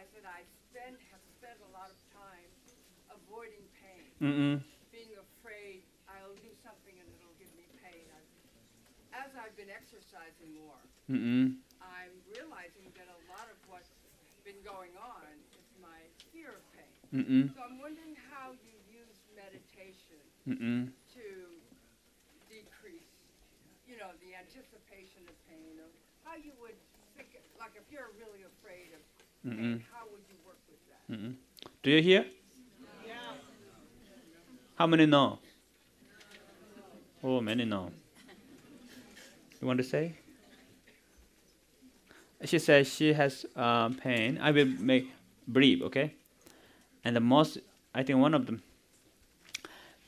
realize that I spend, have spent a lot of time avoiding pain, Mm-mm. being afraid I'll do something and it'll give me pain. I've, as I've been exercising more, Mm-mm. I'm realizing that a lot of what's been going on is my fear of pain. Mm-mm. So I'm wondering how you use meditation Mm-mm. to decrease, you know, the anticipation of pain, or how you would think, like if you're really afraid of Mm-mm. pain, how would you work with that? Mm-mm. Do you hear? How many know? Oh, many know. You want to say? She says she has uh, pain. I will make brief, okay? And the most, I think one of the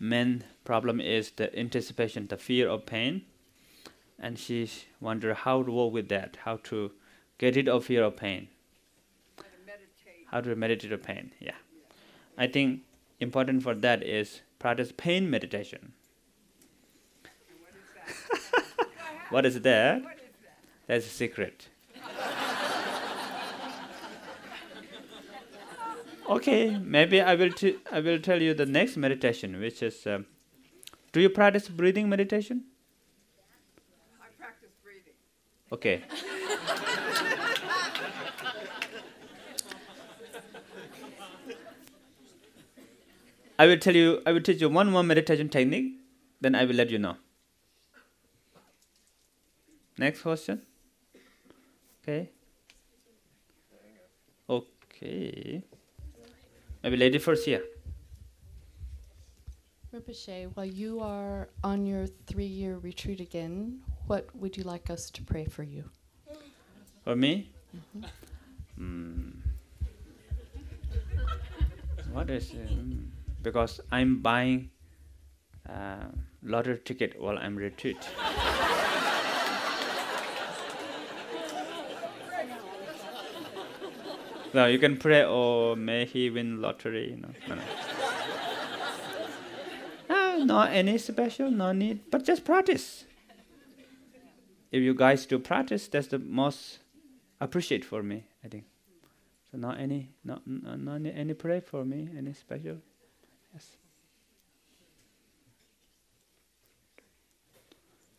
main problem is the anticipation, the fear of pain. And she wonder how to work with that, how to get rid of fear of pain How to meditate. How to meditate pain yeah i think important for that is practice pain meditation what is that? what is that what is that? that's a secret okay maybe i will t- i will tell you the next meditation which is um, do you practice breathing meditation I practice breathing. okay I will tell you, I will teach you one more meditation technique, then I will let you know. Next question. Okay. Okay. Maybe lady first here. Rinpoche, while you are on your three year retreat again, what would you like us to pray for you? For me? Hmm. What is it? Hmm. Because I'm buying uh, lottery ticket while I'm retreat. no, you can pray, oh, may he win lottery. You know. No, no. Ah, not any special, no need, but just practice. If you guys do practice, that's the most appreciate for me. I think. So not any, not not, any, any pray for me, any special. Yes.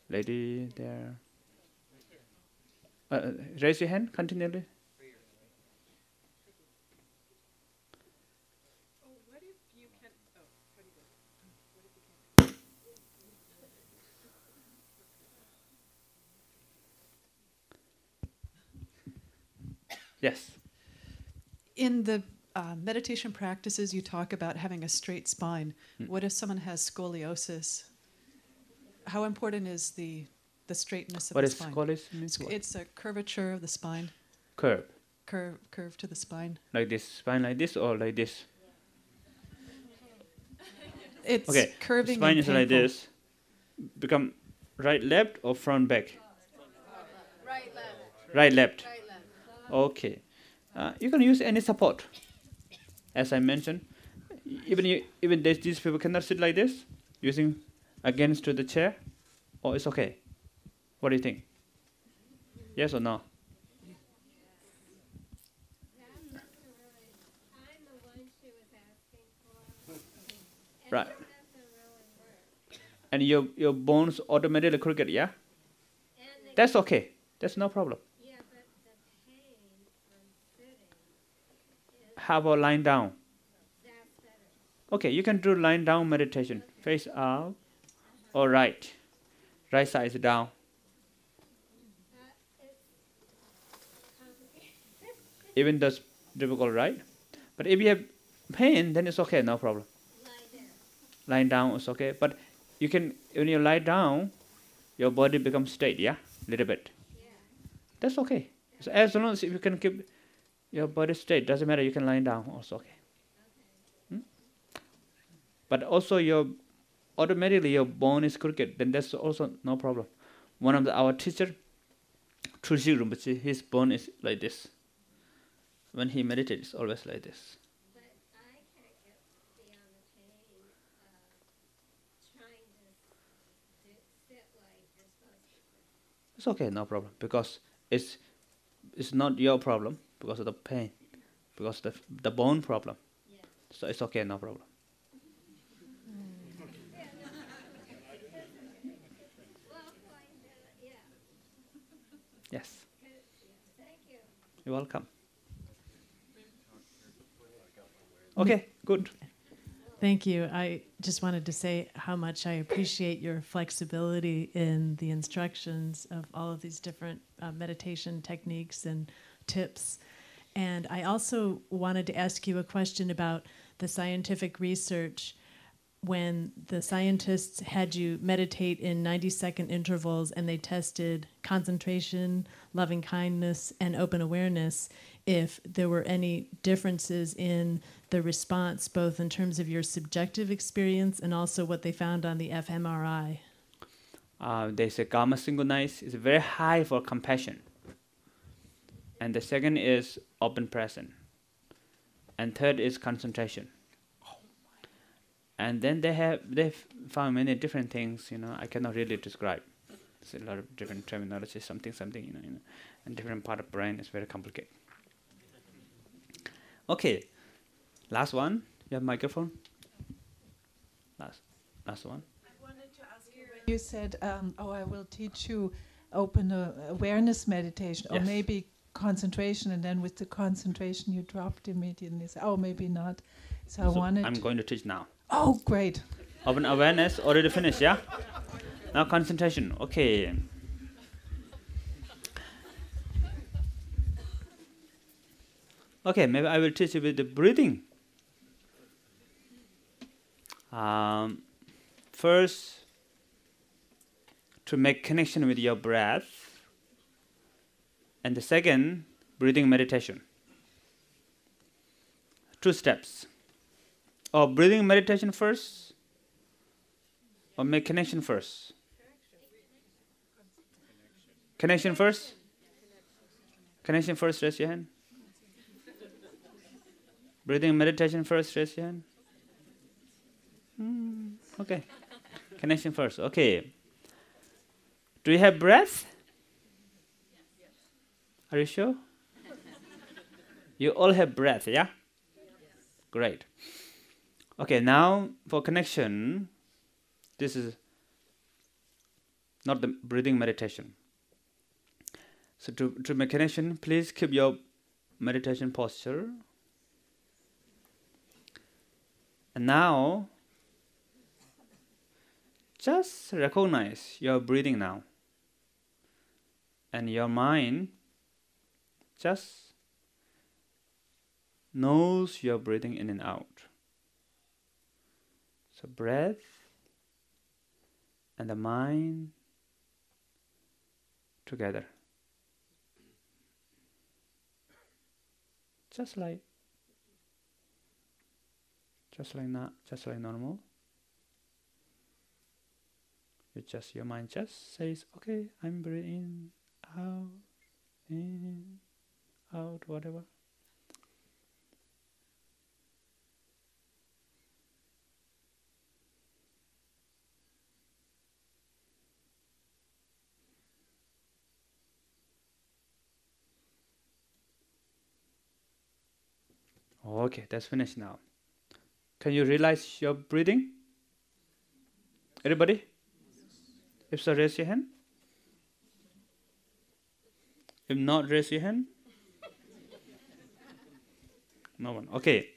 Lady there. Uh, uh, raise your hand continually. Yes. In the uh, meditation practices, you talk about having a straight spine. Hmm. What if someone has scoliosis? How important is the the straightness of What the is spine? scoliosis means? What? It's a curvature of the spine, Curve, curve curve to the spine. like this, spine like this or like this. It's Okay, curving. spine and is like this. Become right, left, or front, back. Right, left, Right, left. right, left. Okay. Uh, you can use any support. As I mentioned, even you, even these, these people cannot sit like this, using against to the chair, or it's okay. What do you think? Yes or no? I'm the one she was asking for. And Right. that doesn't really work. And your your bones automatically crooked, yeah? That's okay. That's no problem. yeah, but the pain from sitting, How about lying down? Okay, you can do lying down meditation. Face up or right. Right side is down. Even that's difficult, right? But if you have pain, then it's okay, no problem. Lying down is okay. But you can when you lie down, your body becomes straight, yeah? A Little bit. That's okay. So as long as you can keep your body straight, doesn't matter, you can lie down also okay. Hmm? But also your automatically your bone is crooked, then that's also no problem. One of the, our teacher, Tulsi Rinpoche, his bone is like this. When he meditates, always like this. Sit. It's okay, no problem, because it's it's not your problem because of the pain. because the the bone problem. Yeah. So it's okay, no problem. Well, quite, yeah, Yes, thank you. you're welcome. Okay, good. Thank you. I just wanted to say how much I appreciate your flexibility in the instructions of all of these different uh, meditation techniques and tips. And I also wanted to ask you a question about the scientific research when the scientists had you meditate in 90 second intervals and they tested concentration, loving kindness, and open awareness, if there were any differences in the response, both in terms of your subjective experience and also what they found on the fMRI. Uh, they say gamma synchronized is very high for compassion. And the second is open present. And third is concentration. And then they have they found many different things. You know, I cannot really describe. There's a lot of different terminology, something, something. You know, you know, and different part of brain is very complicated. Okay, last one. You have microphone. Last, last one. You said, um, "Oh, I will teach you open uh, awareness meditation, or maybe concentration." And then with the concentration, you dropped immediately. So, oh, maybe not. So, I wanted. I'm going to teach now. oh, great! Open awareness already finished, yeah? Now concentration. Okay. Okay, maybe I will teach you with the breathing. Um, first, to make connection with your breath, and the second, breathing meditation. Two steps. Or breathing meditation first, or make connection first? Connection first? Connection first, raise your hand. Breathing meditation first, raise your hand. Hmm, okay. Connection first. Okay. Do you have breath? Are you sure? You all have breath, yeah? Great. Okay, now for connection, this is not the breathing meditation. So to, to make connection, please keep your meditation posture. And now, just recognize your breathing now. And your mind just knows you're breathing in and out. So breath and the mind together. Just like just like that, just like normal. You just your mind just says, okay, I'm breathing out, in, out, whatever. Okay, that's finished now. Can you realize your breathing? Everybody? If so, raise your hand. If not, raise your hand. No one. Okay.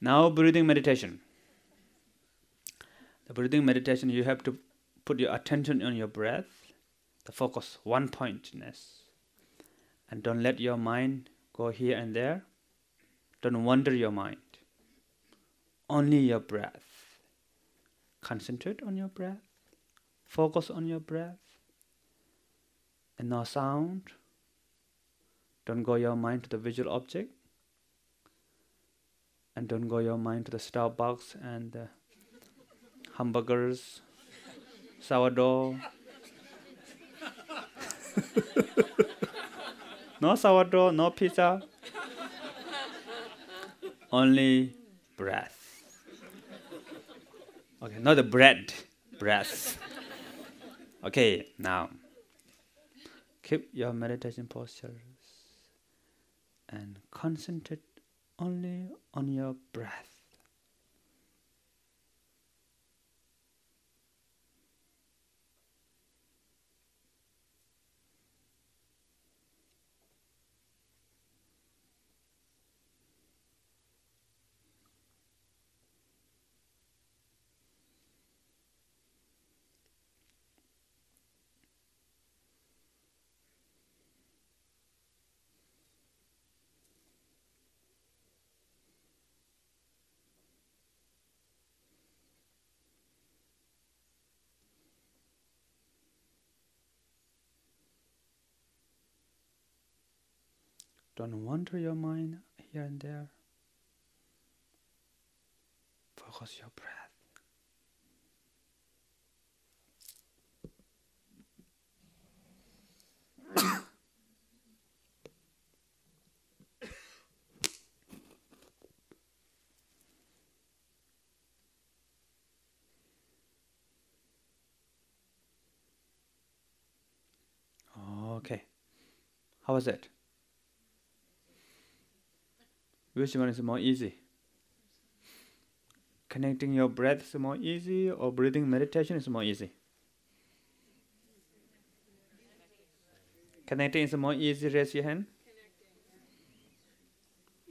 Now, breathing meditation. The breathing meditation, you have to put your attention on your breath, the focus, one pointness. And don't let your mind go here and there. Don't wander your mind. Only your breath. Concentrate on your breath. Focus on your breath. And no sound. Don't go your mind to the visual object. And don't go your mind to the Starbucks and the hamburgers, sourdough. no sourdough, no pizza. Only breath. Okay, not the bread, breath. Okay, now keep your meditation postures and concentrate only on your breath. Don't wander your mind here and there. Focus your breath. okay. How was it? Which one is more easy? Connecting your breath is more easy, or breathing meditation is more easy? Connecting is more easy, raise your hand.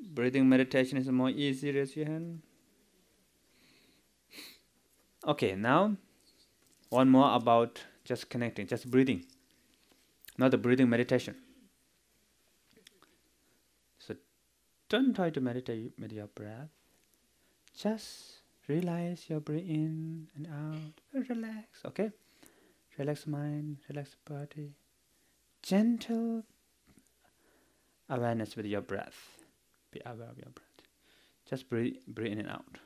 Breathing meditation is more easy, raise your hand. Okay, now one more about just connecting, just breathing, not the breathing meditation. Don't try to meditate with your breath. Just realize your breath in and out. Relax, okay? Relax mind, relax body. Gentle awareness with your breath. Be aware of your breath. Just breathe, breathe in and out.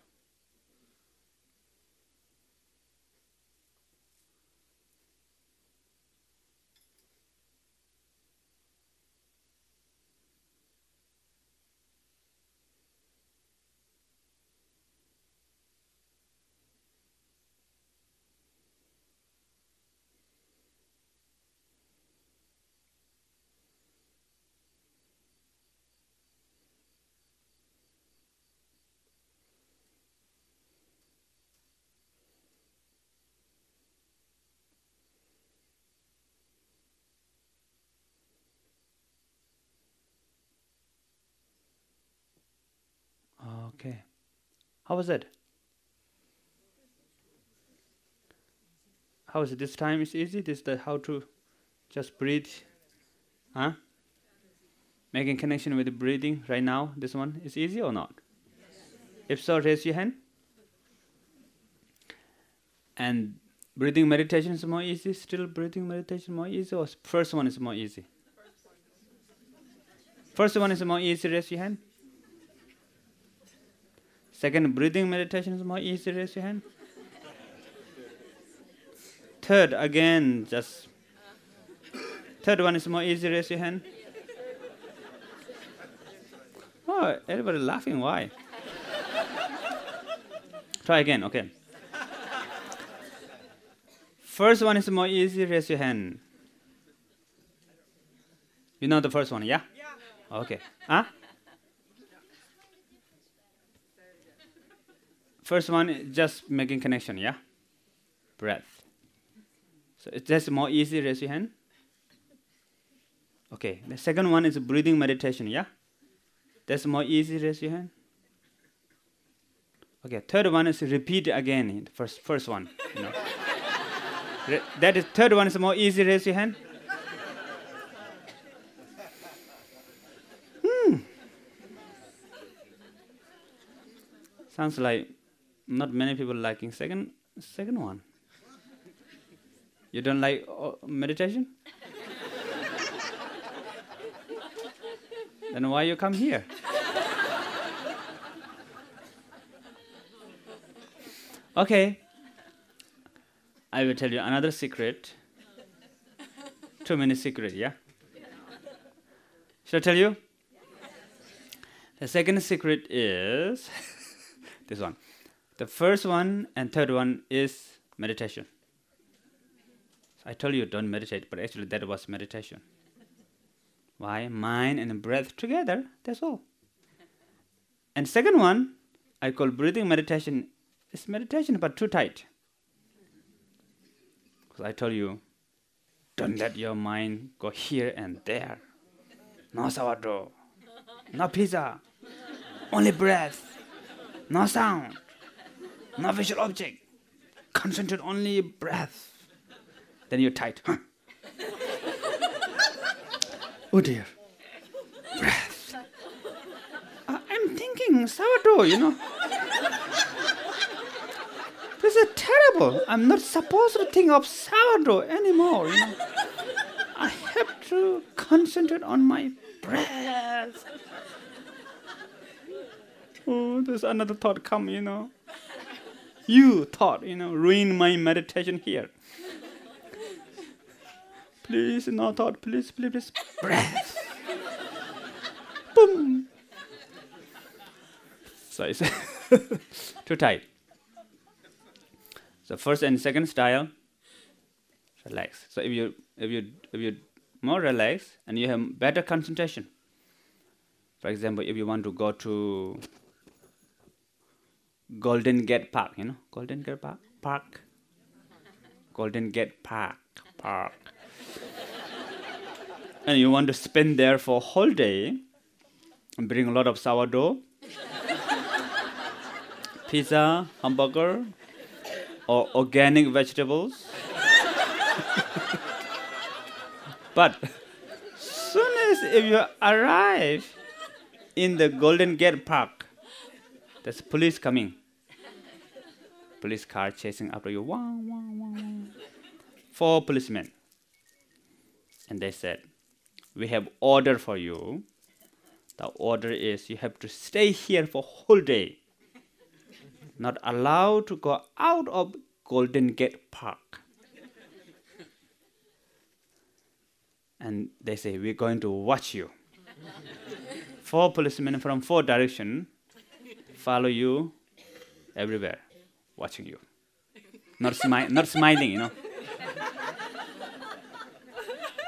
Okay. How was it? How is it? This time is easy? This is the how to just breathe. Huh? Making connection with the breathing right now, this one is easy or not? If so, raise your hand. And breathing meditation is more easy, still breathing meditation more easy, or first one is more easy? First one is more easy, raise your hand. Second, breathing meditation is more easy, raise your hand. Third, again, just. Third one is more easy, raise your hand. Oh, everybody laughing, why? Try again, okay. First one is more easy, raise your hand. You know the first one, yeah? Yeah. Okay. Huh? First one, is just making connection, yeah? Breath. So it's just more easy, raise your hand. Okay, the second one is breathing meditation, yeah? That's more easy, raise your hand. Okay, third one is repeat again, first, first one, you know. Re- that is, third one is more easy, raise your hand. Hmm. Sounds like not many people liking second second one. You don't like uh, meditation? then why you come here? okay. I will tell you another secret. Too many secret, yeah? Should I tell you? The second secret is this one. The first one and third one is meditation. I told you don't meditate, but actually that was meditation. Why? Mind and breath together, that's all. And second one, I call breathing meditation. It's meditation, but too tight. Because I told you, don't let your mind go here and there. No sourdough, no pizza, only breath, no sound, no visual object. Concentrate only breath. Then you're tight. Huh? oh dear. Breath. Uh, I'm thinking sourdough, you know. This is terrible. I'm not supposed to think of sourdough anymore, you know. I have to concentrate on my breath. Oh, there's another thought come, you know. You thought, you know, ruin my meditation here. Please, no thought, please, please, please. Breath. Boom. So it's too tight. So first and second style, relax. So if you if you if you more relaxed and you have better concentration. For example, if you want to go to Golden Gate Park, you know, Golden Gate Park, Park, Golden Gate Park, Park, and you want to spend there for a whole day, and bring a lot of sourdough, pizza, hamburger, or organic vegetables. but soon as if you arrive in the Golden Gate Park, there's police coming. Police car chasing after you. Wah, wah, wah. Four policemen. And they said, We have order for you. The order is you have to stay here for whole day. Not allowed to go out of Golden Gate Park. And they say, We're going to watch you. four policemen from four directions follow you everywhere, watching you. Not, smi- not smiling, you know.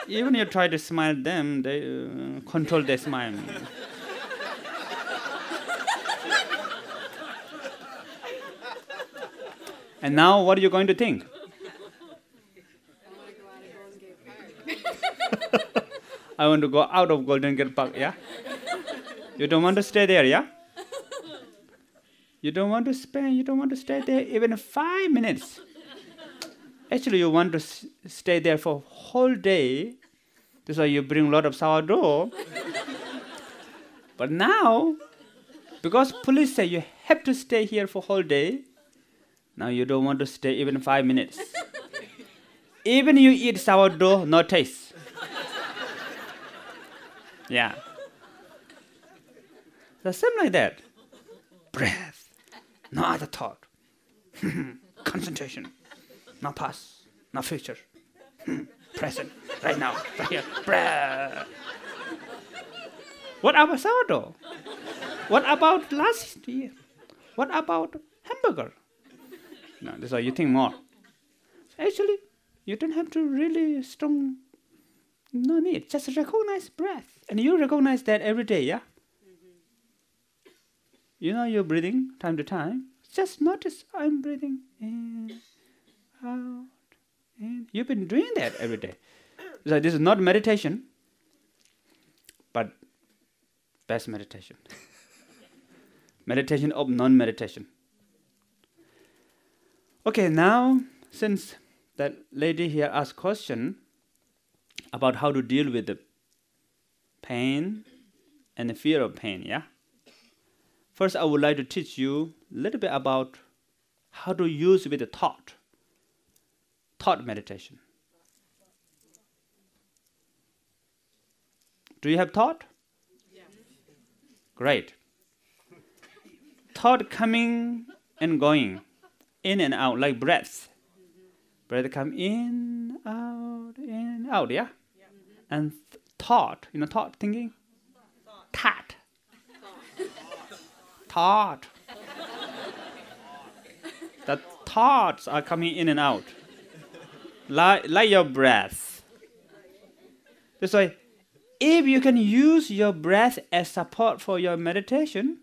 Even you try to smile them, they uh, control their smile. and now, what are you going to think? I want to go out of Golden Gate Park, yeah? You don't want to stay there, yeah? You don't want to spend, you don't want to stay there even five minutes. Actually, you want to s- stay there for whole day. That's why you bring a lot of sourdough. but now, because police say you have to stay here for whole day, now you don't want to stay even five minutes. even you eat sourdough, no taste. yeah. So same like that. Breath, no other thought. Concentration, no past, no future. Present, right now, right here. What about sourdough? What about last year? What about hamburger? No, that's why you think more. Actually, you don't have to really strong. No need. Just recognize breath, and you recognize that every day. Yeah. You know you're breathing time to time. Just notice I'm breathing in, out, in. You've been doing that every day. So this is not meditation, but best meditation. meditation of non-meditation. Okay, now since that lady here asked question about how to deal with the pain and the fear of pain, yeah? First, I would like to teach you a little bit about how to use with the thought. Thought meditation. Do you have thought? Yeah. Great. Thought coming and going, in and out, like breath. Breath come in, out, in, out, yeah? And th- thought, you know, thought, thinking? Thought. Thought. the thoughts are coming in and out. Like, like your breath. That's why if you can use your breath as support for your meditation,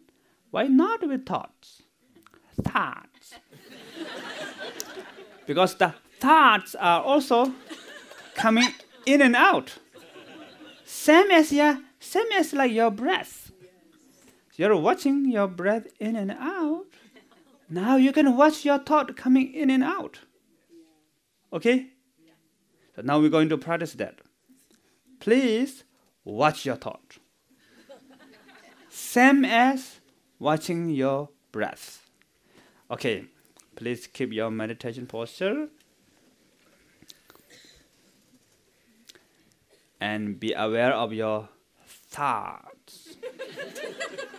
Why not with thoughts? Thoughts. because the thoughts are also coming in and out. Same as your, same as like your breath. You're watching your breath in and out. Now you can watch your thought coming in and out. Okay? So now we're going to practice that. Please watch your thought. Same as watching your breath. Okay, please keep your meditation posture and be aware of your thoughts.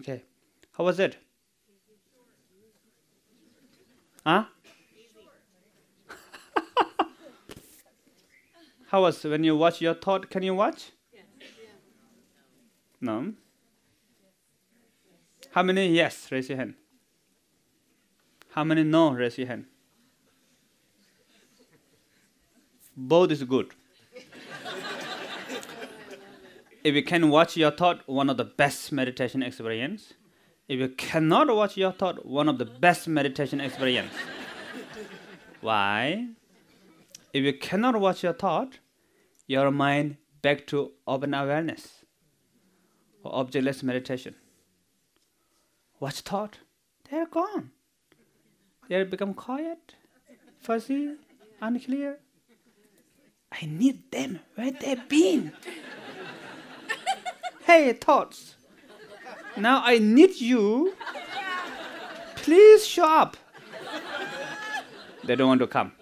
Okay. How was it? Huh? How was when you watch your thought? Can you watch? No. How many yes? Raise your hand. How many no? Raise your hand. Both is good. If you can watch your thought, one of the best meditation experience. If you cannot watch your thought, one of the best meditation experience. Why? If you cannot watch your thought, your mind back to open awareness or objectless meditation. Watch thought, they're gone. They become quiet, fuzzy, unclear. I need them. Where they've been? Hey, thoughts. Now I need you. Please show up. They don't want to come.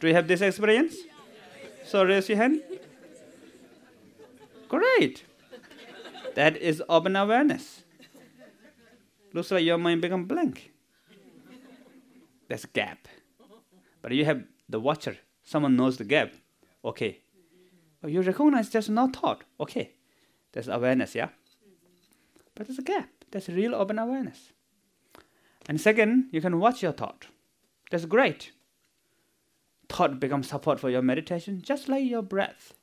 Do you have this experience? So raise your hand. Great. That is open awareness. Looks like your mind become blank. A gap. But you have the watcher. Someone knows the gap. Okay. Oh, you recognize there's no thought. Okay. There's awareness, yeah? But there's a gap. There's real open awareness. And second, you can watch your thought. That's great. Thought becomes support for your meditation, just like your breath.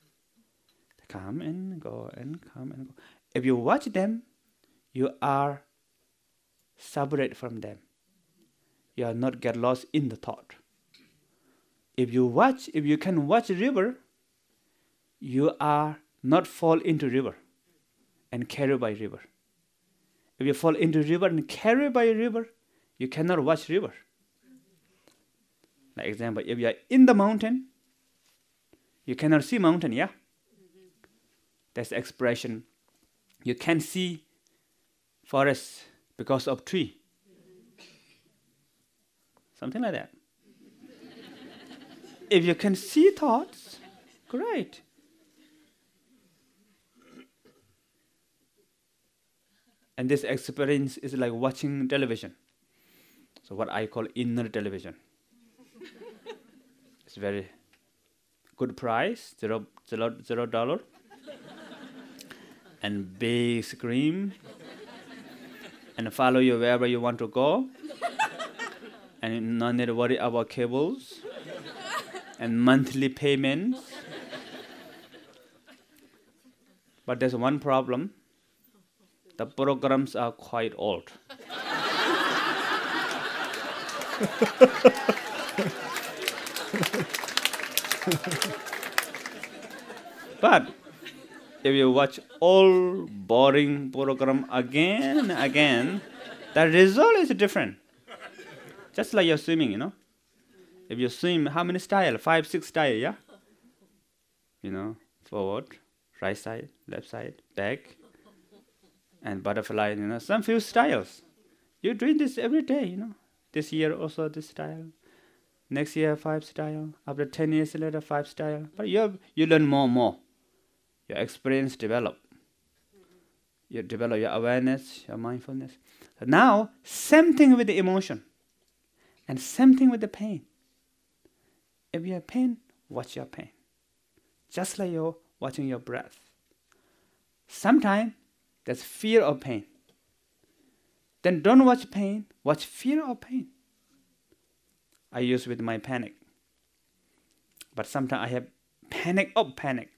Come and go and come and go. If you watch them, you are separate from them. You are not get lost in the thought. If you watch, if you can watch river, you are not fall into river and carried by river. If you fall into river and carried by river, you cannot watch river. Like example, if you are in the mountain, you cannot see mountain, yeah? That's expression. You can see forest because of tree. Something like that. if you can see thoughts, great. And this experience is like watching television. So what I call inner television. it's very good price, zero, zero, zero dollar. and big screen. and follow you wherever you want to go. and no need to worry about cables and monthly payments. But there's one problem the programs are quite old. but if you watch all boring program again and again, the result is different. Just like you're swimming, you know. If you swim, how many style? Five, six style, yeah. You know, forward, right side, left side, back, and butterfly. You know, some few styles. You're doing this every day, you know. This year also this style. Next year five style. After ten years later five style. But you you learn more and more. Your experience develop. You develop your awareness, your mindfulness. So now same thing with the emotion. And same thing with the pain. If you have pain, watch your pain. Just like you're watching your breath. Sometimes there's fear of pain. Then don't watch pain, watch fear of pain. I use with my panic. But sometimes I have panic of panic,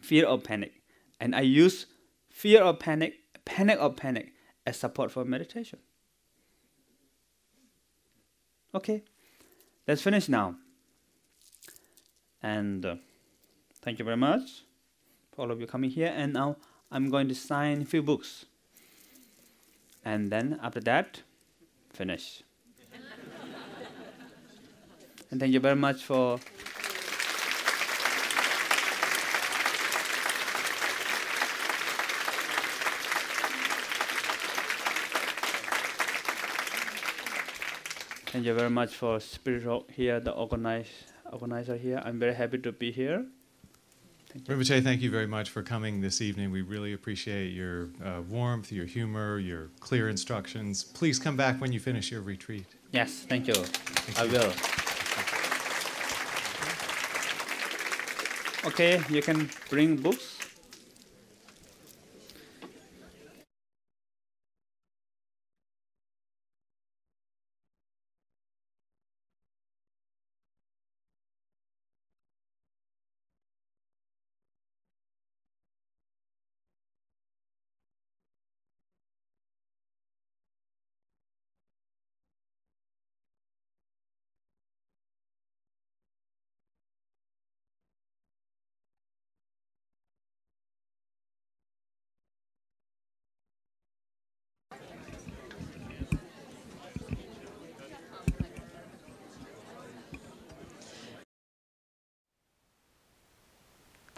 fear of panic. And I use fear of panic, panic of panic as support for meditation. Okay, let's finish now. And uh, thank you very much for all of you coming here. And now I'm going to sign a few books. And then after that, finish. and thank you very much for. Thank you very much for Spirit Rock here, the organize, organizer here. I'm very happy to be here. Thank you. Rinpoche, thank you very much for coming this evening. We really appreciate your uh, warmth, your humor, your clear instructions. Please come back when you finish your retreat. Yes, thank you. I will. Okay, you can bring books.